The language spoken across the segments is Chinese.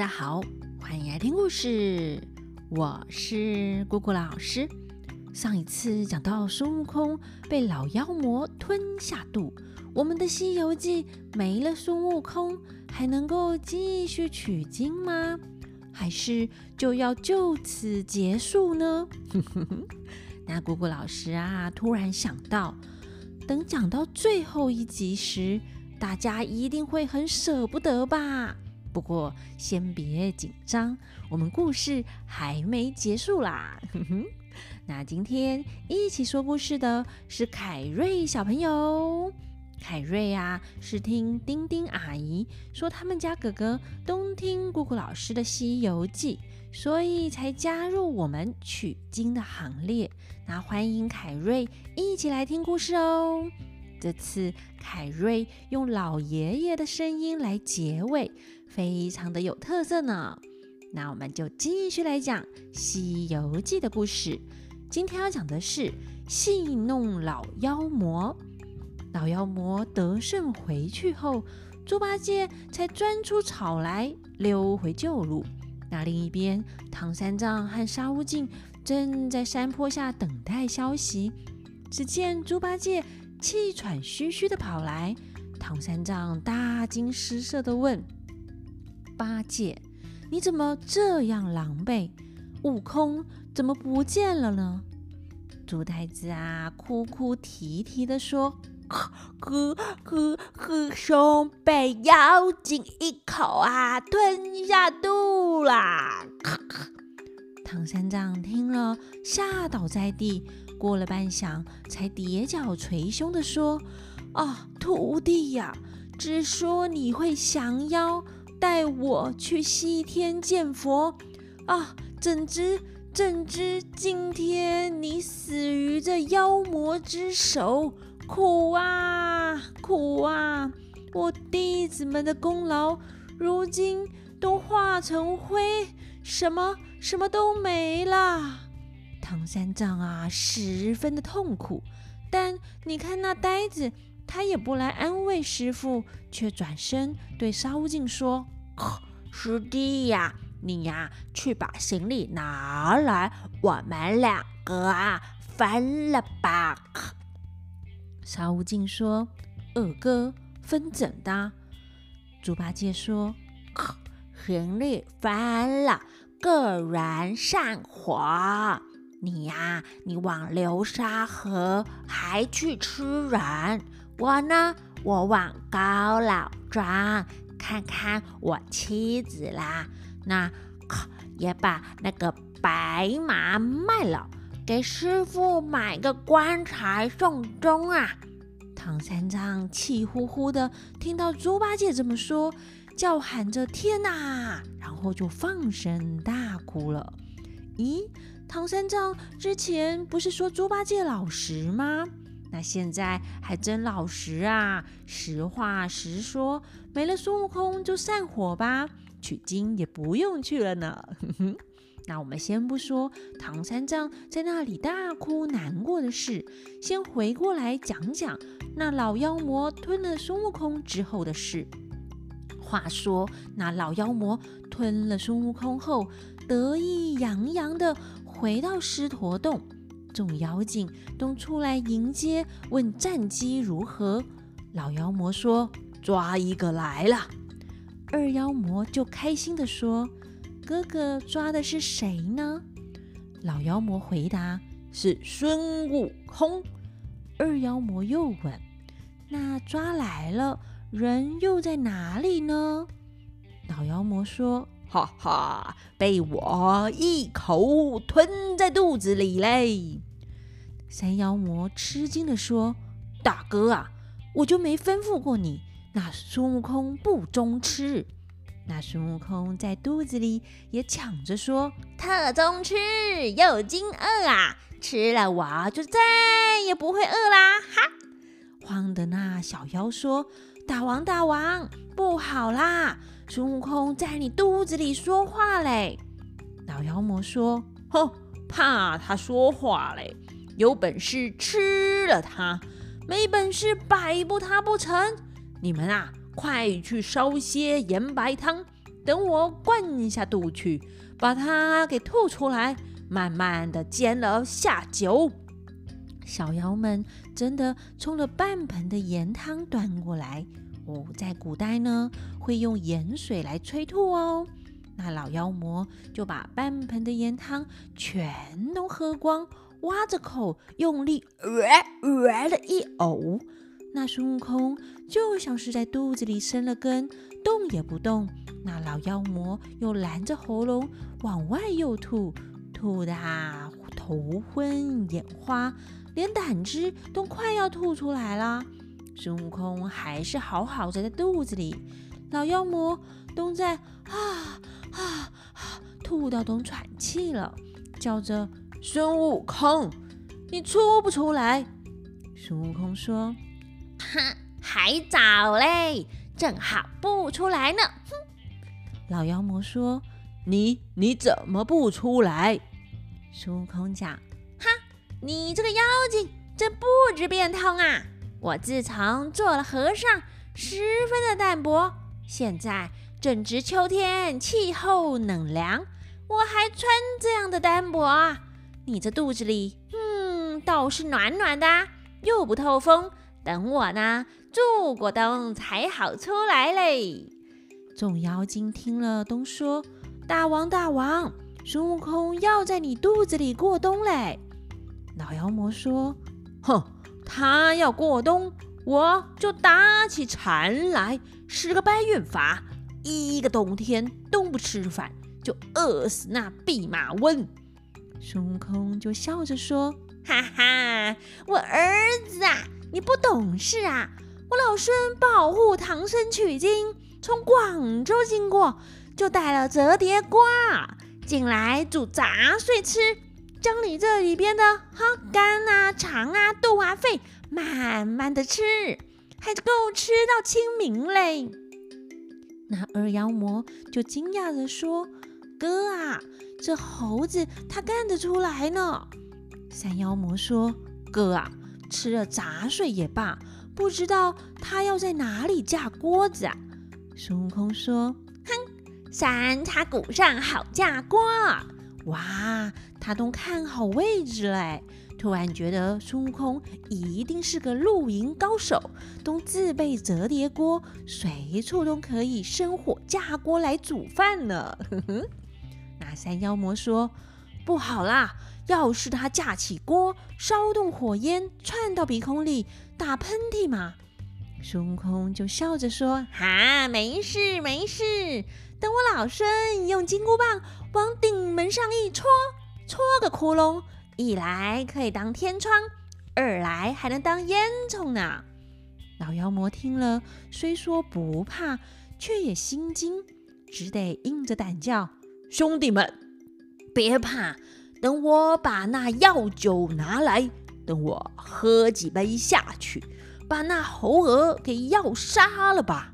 大家好，欢迎来听故事。我是姑姑老师。上一次讲到孙悟空被老妖魔吞下肚，我们的《西游记》没了孙悟空，还能够继续取经吗？还是就要就此结束呢？那姑姑老师啊，突然想到，等讲到最后一集时，大家一定会很舍不得吧？不过先别紧张，我们故事还没结束啦。那今天一起说故事的是凯瑞小朋友。凯瑞啊，是听丁丁阿姨说他们家哥哥都听姑姑老师的《西游记》，所以才加入我们取经的行列。那欢迎凯瑞一起来听故事哦。这次凯瑞用老爷爷的声音来结尾，非常的有特色呢。那我们就继续来讲《西游记》的故事。今天要讲的是戏弄老妖魔。老妖魔得胜回去后，猪八戒才钻出草来，溜回旧路。那另一边，唐三藏和沙悟净正在山坡下等待消息。只见猪八戒。气喘吁吁的跑来，唐三藏大惊失色的问：“八戒，你怎么这样狼狈？悟空怎么不见了呢？”猪太子啊，哭哭啼啼的说：“哥哥哥兄被妖精一口啊吞下肚啦！” 唐三藏听了，吓倒在地。过了半晌，才叠脚捶胸的说：“啊，徒弟呀，只说你会降妖，带我去西天见佛啊！怎知怎知今天你死于这妖魔之手，苦啊苦啊！我弟子们的功劳，如今都化成灰，什么什么都没了。”唐三藏啊，十分的痛苦。但你看那呆子，他也不来安慰师傅，却转身对沙悟净说：“师弟呀，你呀，去把行李拿来，我们两个啊，分了吧。”沙悟净说：“二哥，分怎的？”猪八戒说：“ 行李翻了，个人上火。”你呀，你往流沙河还去吃人，我呢，我往高老庄看看我妻子啦。那也把那个白马卖了，给师傅买个棺材送终啊！唐三藏气呼呼的听到猪八戒这么说，叫喊着天哪，然后就放声大哭了。咦？唐三藏之前不是说猪八戒老实吗？那现在还真老实啊！实话实说，没了孙悟空就散伙吧，取经也不用去了呢。那我们先不说唐三藏在那里大哭难过的事，先回过来讲讲那老妖魔吞了孙悟空之后的事。话说那老妖魔吞了孙悟空后，得意洋洋的。回到狮驼洞，众妖精都出来迎接，问战机如何。老妖魔说：“抓一个来了。”二妖魔就开心的说：“哥哥抓的是谁呢？”老妖魔回答：“是孙悟空。”二妖魔又问：“那抓来了，人又在哪里呢？”老妖魔说。哈哈，被我一口吞在肚子里嘞！三妖魔吃惊的说：“大哥啊，我就没吩咐过你，那孙悟空不中吃。”那孙悟空在肚子里也抢着说：“特中吃，又惊饿啊！吃了我就再也不会饿啦！”哈！慌的那小妖说：“大王，大王，不好啦！”孙悟空在你肚子里说话嘞！老妖魔说：“哼，怕他说话嘞？有本事吃了他，没本事摆布他不成？你们啊，快去烧些盐白汤，等我灌下肚去，把它给吐出来，慢慢的煎了下酒。小妖们真的冲了半盆的盐汤端过来。在古代呢，会用盐水来催吐哦。那老妖魔就把半盆的盐汤全都喝光，挖着口用力呃呃的一呕。那孙悟空就像是在肚子里生了根，动也不动。那老妖魔又拦着喉咙往外又吐，吐的啊头昏眼花，连胆汁都快要吐出来了。孙悟空还是好好的在肚子里，老妖魔都在啊啊啊吐到都喘气了，叫着孙悟空，你出不出来？孙悟空说。哼，还早嘞，正好不出来呢。哼，老妖魔说：“你你怎么不出来？”孙悟空讲：“哈，你这个妖精真不知变通啊！我自从做了和尚，十分的淡泊。现在正值秋天，气候冷凉，我还穿这样的单薄啊！你这肚子里，嗯，倒是暖暖的，又不透风。”等我呢，住过冬才好出来嘞。众妖精听了，都说：“大王，大王，孙悟空要在你肚子里过冬嘞。”老妖魔说：“哼，他要过冬，我就打起禅来，使个搬运法，一个冬天都不吃饭，就饿死那弼马温。”孙悟空就笑着说：“哈哈，我儿子啊！”你不懂事啊！我老孙保护唐僧取经，从广州经过，就带了折叠瓜进来煮杂碎吃，将你这里边的哈肝啊、肠啊、肚啊、肺慢慢的吃，还够吃到清明嘞。那二妖魔就惊讶的说：“哥啊，这猴子他干得出来呢？”三妖魔说：“哥啊。”吃了杂碎也罢，不知道他要在哪里架锅子啊？孙悟空说：“哼，三叉骨上好架锅。”哇，他都看好位置嘞。突然觉得孙悟空一定是个露营高手，都自备折叠锅，随处都可以生火架锅来煮饭呢。呵呵，那三妖魔说：“不好啦！”要是他架起锅，烧动火焰，窜到鼻孔里打喷嚏嘛？孙悟空就笑着说：“哈，没事没事，等我老孙用金箍棒往顶门上一戳，戳个窟窿，一来可以当天窗，二来还能当烟囱呢。”老妖魔听了，虽说不怕，却也心惊，只得硬着胆叫：“兄弟们，别怕。”等我把那药酒拿来，等我喝几杯下去，把那猴儿给药杀了吧。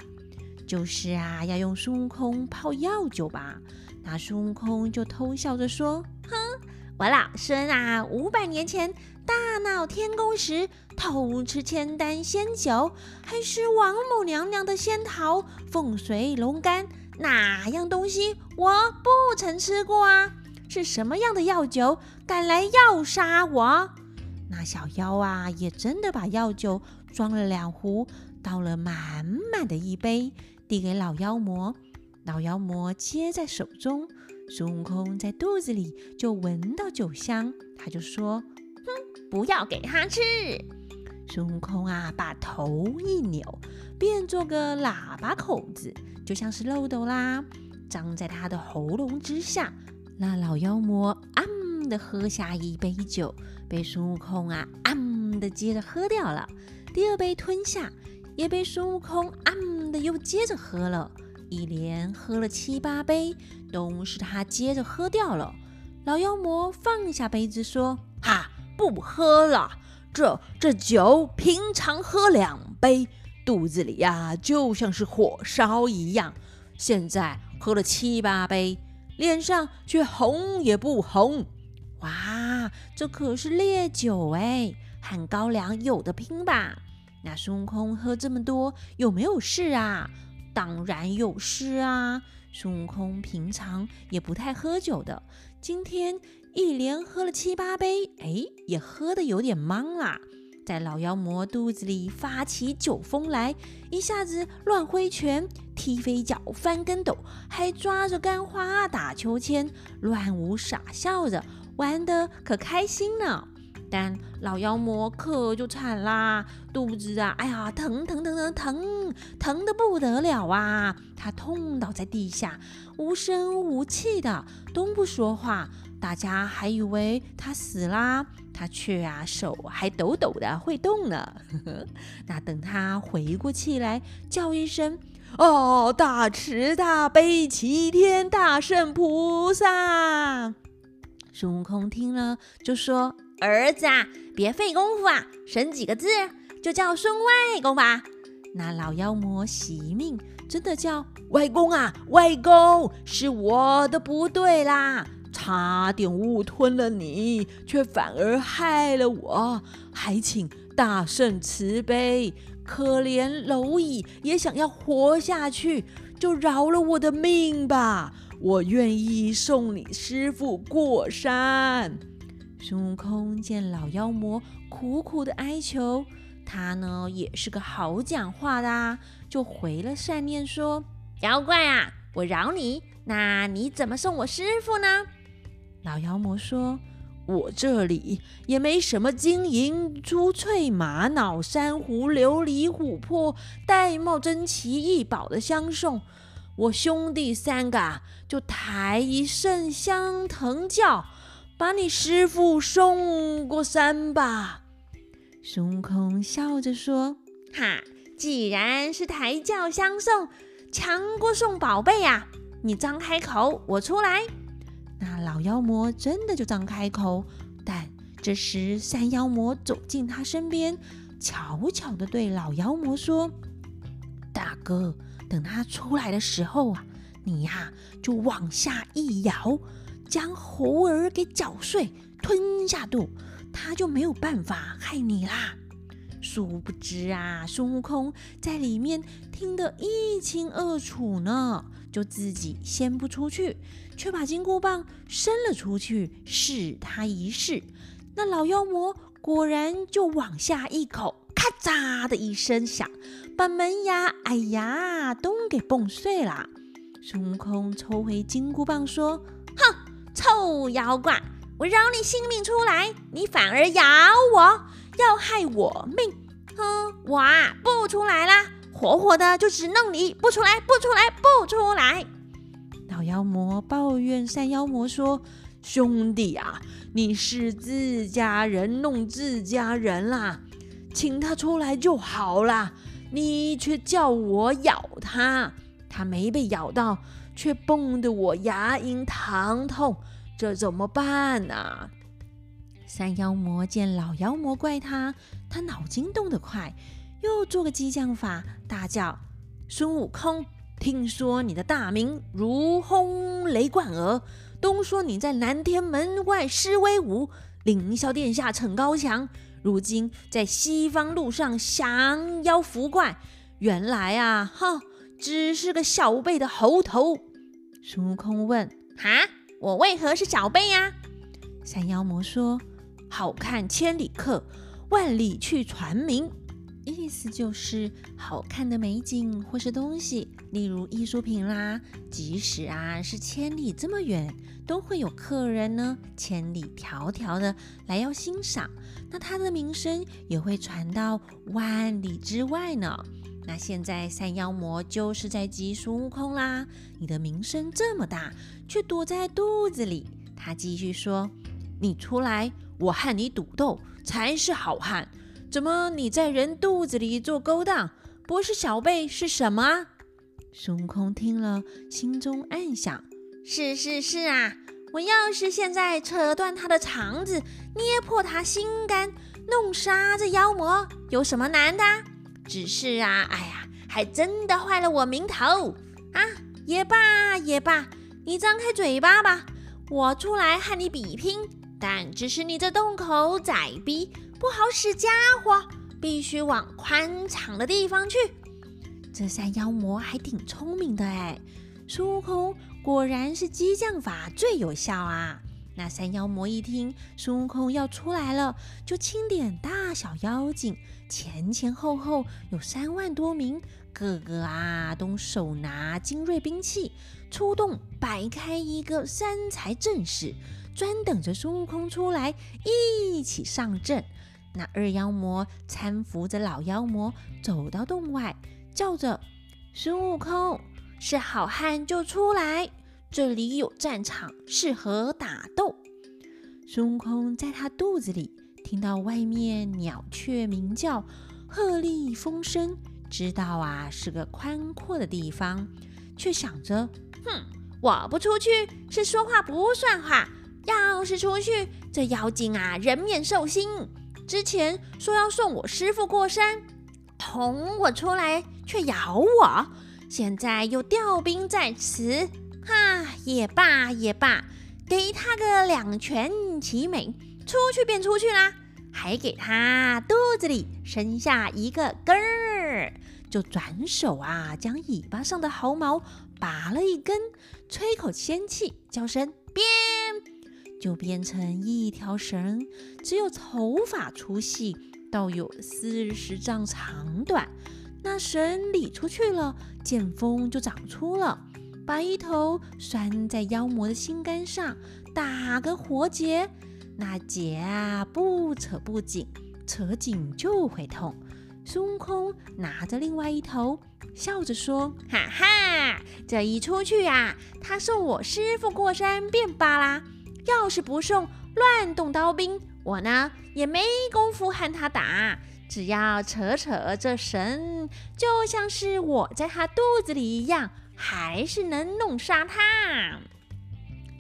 就是啊，要用孙悟空泡药酒吧。那孙悟空就偷笑着说：“哼，我老孙啊，五百年前大闹天宫时偷吃千丹仙酒，还是王母娘娘的仙桃凤髓龙肝，哪样东西我不曾吃过啊？”是什么样的药酒敢来药杀我？那小妖啊，也真的把药酒装了两壶，倒了满满的一杯，递给老妖魔。老妖魔接在手中，孙悟空在肚子里就闻到酒香，他就说：“哼，不要给他吃。”孙悟空啊，把头一扭，变做个喇叭口子，就像是漏斗啦，张在他的喉咙之下。那老妖魔啊的喝下一杯酒，被孙悟空啊啊的接着喝掉了。第二杯吞下，也被孙悟空啊又接着喝了。一连喝了七八杯，都是他接着喝掉了。老妖魔放下杯子说：“哈，不喝了。这这酒平常喝两杯，肚子里呀就像是火烧一样。现在喝了七八杯。”脸上却红也不红，哇，这可是烈酒哎，和高粱有的拼吧？那孙悟空喝这么多有没有事啊？当然有事啊。孙悟空平常也不太喝酒的，今天一连喝了七八杯，哎，也喝得有点懵啦。在老妖魔肚子里发起酒疯来，一下子乱挥拳、踢飞脚、翻跟斗，还抓着干花打秋千，乱舞傻笑着，玩得可开心呢。但老妖魔可就惨啦，肚子啊，哎呀，疼疼疼疼疼，疼的不得了啊！他痛倒在地下，无声无气的，都不说话。大家还以为他死啦，他却啊手还抖抖的会动呢。那等他回过气来，叫一声：“哦，大慈大悲齐天大圣菩萨！”孙悟空听了就说：“儿子啊，别费功夫啊，省几个字，就叫孙外公吧。”那老妖魔惜命，真的叫外公啊！外公，是我的不对啦。差点误吞了你，却反而害了我，还请大圣慈悲，可怜蝼蚁也想要活下去，就饶了我的命吧！我愿意送你师傅过山。孙悟空见老妖魔苦苦的哀求，他呢也是个好讲话的，啊就回了善念说：“妖怪啊，我饶你，那你怎么送我师傅呢？”老妖魔说：“我这里也没什么金银珠翠玛瑙珊瑚琉璃琥珀玳瑁珍奇异宝的相送，我兄弟三个就抬一圣香藤轿，把你师傅送过山吧。”孙悟空笑着说：“哈，既然是抬轿相送，强过送宝贝呀！你张开口，我出来。”那老妖魔真的就张开口，但这时山妖魔走进他身边，悄悄地对老妖魔说：“大哥，等他出来的时候啊，你呀就往下一摇，将猴儿给搅碎，吞下肚，他就没有办法害你啦。”殊不知啊，孙悟空在里面听得一清二楚呢，就自己先不出去，却把金箍棒伸了出去，试他一试。那老妖魔果然就往下一口，咔嚓的一声响，把门牙哎呀都给蹦碎了。孙悟空抽回金箍棒说：“哼，臭妖怪，我饶你性命出来，你反而咬我。”要害我命，哼！我啊不出来啦，活活的就只弄你不出来，不出来，不出来！老妖魔抱怨山妖魔说：“兄弟啊，你是自家人弄自家人啦，请他出来就好啦，你却叫我咬他，他没被咬到，却蹦得我牙龈疼痛，这怎么办呢？”山妖魔见老妖魔怪他，他脑筋动得快，又做个激将法，大叫：“孙悟空，听说你的大名如轰雷贯耳，都说你在南天门外施威武，凌霄殿下逞高强，如今在西方路上降妖伏怪，原来啊，哈，只是个小辈的猴头。”孙悟空问：“哈，我为何是小辈呀？”山妖魔说。好看千里客，万里去传名。意思就是好看的美景或是东西，例如艺术品啦，即使啊是千里这么远，都会有客人呢千里迢迢的来要欣赏。那他的名声也会传到万里之外呢。那现在三妖魔就是在激孙悟空啦。你的名声这么大，却躲在肚子里。他继续说：“你出来。”我和你赌斗才是好汉，怎么你在人肚子里做勾当？不是小辈是什么？孙悟空听了，心中暗想：是是是啊，我要是现在扯断他的肠子，捏破他心肝，弄杀这妖魔，有什么难的？只是啊，哎呀，还真的坏了我名头啊！也罢也罢，你张开嘴巴吧，我出来和你比拼。但只是你这洞口窄逼，不好使家伙，必须往宽敞的地方去。这山妖魔还挺聪明的哎。孙悟空果然是激将法最有效啊！那山妖魔一听孙悟空要出来了，就清点大大小妖精，前前后后有三万多名，个个啊都手拿精锐兵器，出动摆开一个三才阵势，专等着孙悟空出来一起上阵。那二妖魔搀扶着老妖魔走到洞外，叫着：“孙悟空，是好汉就出来。”这里有战场，适合打斗。孙悟空在他肚子里听到外面鸟雀鸣叫，鹤唳风声，知道啊是个宽阔的地方，却想着：哼，我不出去是说话不算话，要是出去，这妖精啊人面兽心。之前说要送我师傅过山，捅我出来却咬我，现在又调兵在此。哈，也罢也罢，给他个两全其美，出去便出去啦。还给他肚子里生下一个根儿，就转手啊，将尾巴上的毫毛拔了一根，吹口仙气，叫声变，就变成一条绳，只有头发粗细，倒有四十丈长短。那绳理出去了，剑锋就长出了。把一头拴在妖魔的心肝上，打个活结。那结啊，不扯不紧，扯紧就会痛。孙悟空拿着另外一头，笑着说：“哈哈，这一出去呀，他送我师傅过山便罢啦。要是不送，乱动刀兵，我呢也没工夫和他打。只要扯扯这绳，就像是我在他肚子里一样。”还是能弄杀他。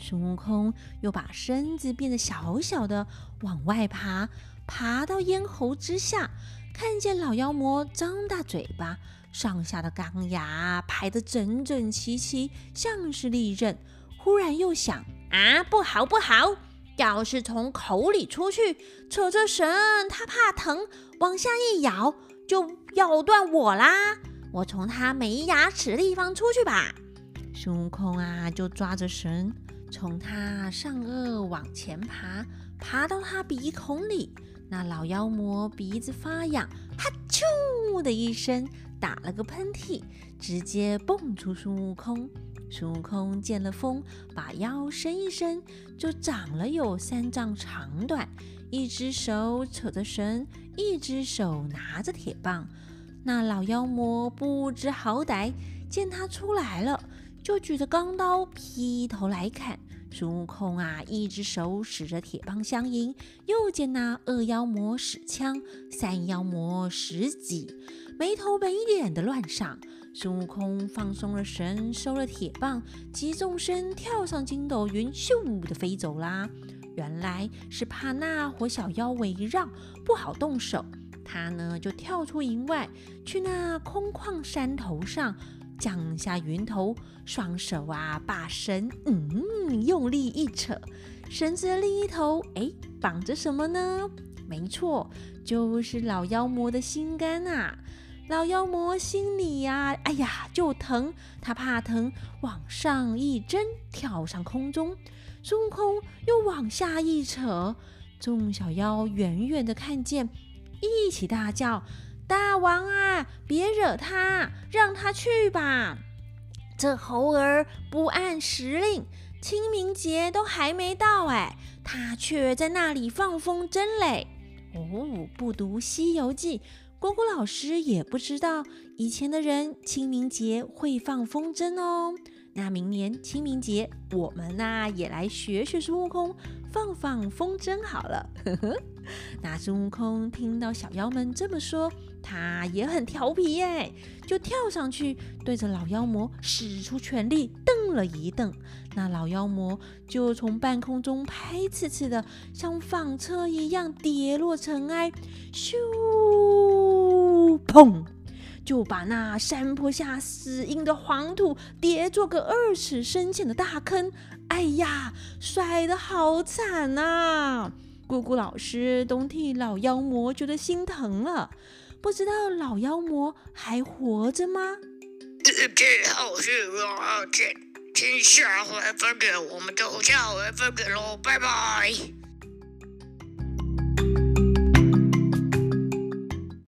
孙悟空又把身子变得小小的，往外爬，爬到咽喉之下，看见老妖魔张大嘴巴，上下的钢牙排得整整齐齐，像是利刃。忽然又想：啊，不好不好！要是从口里出去，扯着绳，他怕疼，往下一咬，就咬断我啦。我从他没牙齿的地方出去吧。孙悟空啊，就抓着绳，从他上颚往前爬，爬到他鼻孔里。那老妖魔鼻子发痒，哈啾的一声打了个喷嚏，直接蹦出孙悟空。孙悟空见了风，把腰伸一伸，就长了有三丈长短，一只手扯着绳，一只手拿着铁棒。那老妖魔不知好歹，见他出来了，就举着钢刀劈头来砍。孙悟空啊，一只手使着铁棒相迎，又见那二妖魔使枪，三妖魔使戟，没头没脸的乱上。孙悟空放松了神，收了铁棒，急纵身跳上筋斗云，咻的飞走啦。原来是怕那伙小妖围绕，不好动手。他呢，就跳出营外，去那空旷山头上，降下云头，双手啊，把绳嗯用力一扯，绳子的另一头，哎，绑着什么呢？没错，就是老妖魔的心肝啊！老妖魔心里呀，哎呀，就疼，他怕疼，往上一挣，跳上空中，孙悟空又往下一扯，众小妖远远的看见。一起大叫：“大王啊，别惹他，让他去吧！这猴儿不按时令，清明节都还没到，哎，他却在那里放风筝嘞！哦，不读《西游记》，果果老师也不知道以前的人清明节会放风筝哦。那明年清明节，我们呐也来学学孙悟空。”放放风筝好了，呵呵。那孙悟空听到小妖们这么说，他也很调皮耶，就跳上去对着老妖魔使出全力蹬了一蹬，那老妖魔就从半空中拍刺刺的像纺车一样跌落尘埃，咻，砰！就把那山坡下死硬的黄土叠做个二尺深浅的大坑，哎呀，摔得好惨呐！姑姑老师都替老妖魔觉得心疼了。不知道老妖魔还活着吗？自己后续如何请请下回分解，我们就下回分解喽，拜拜。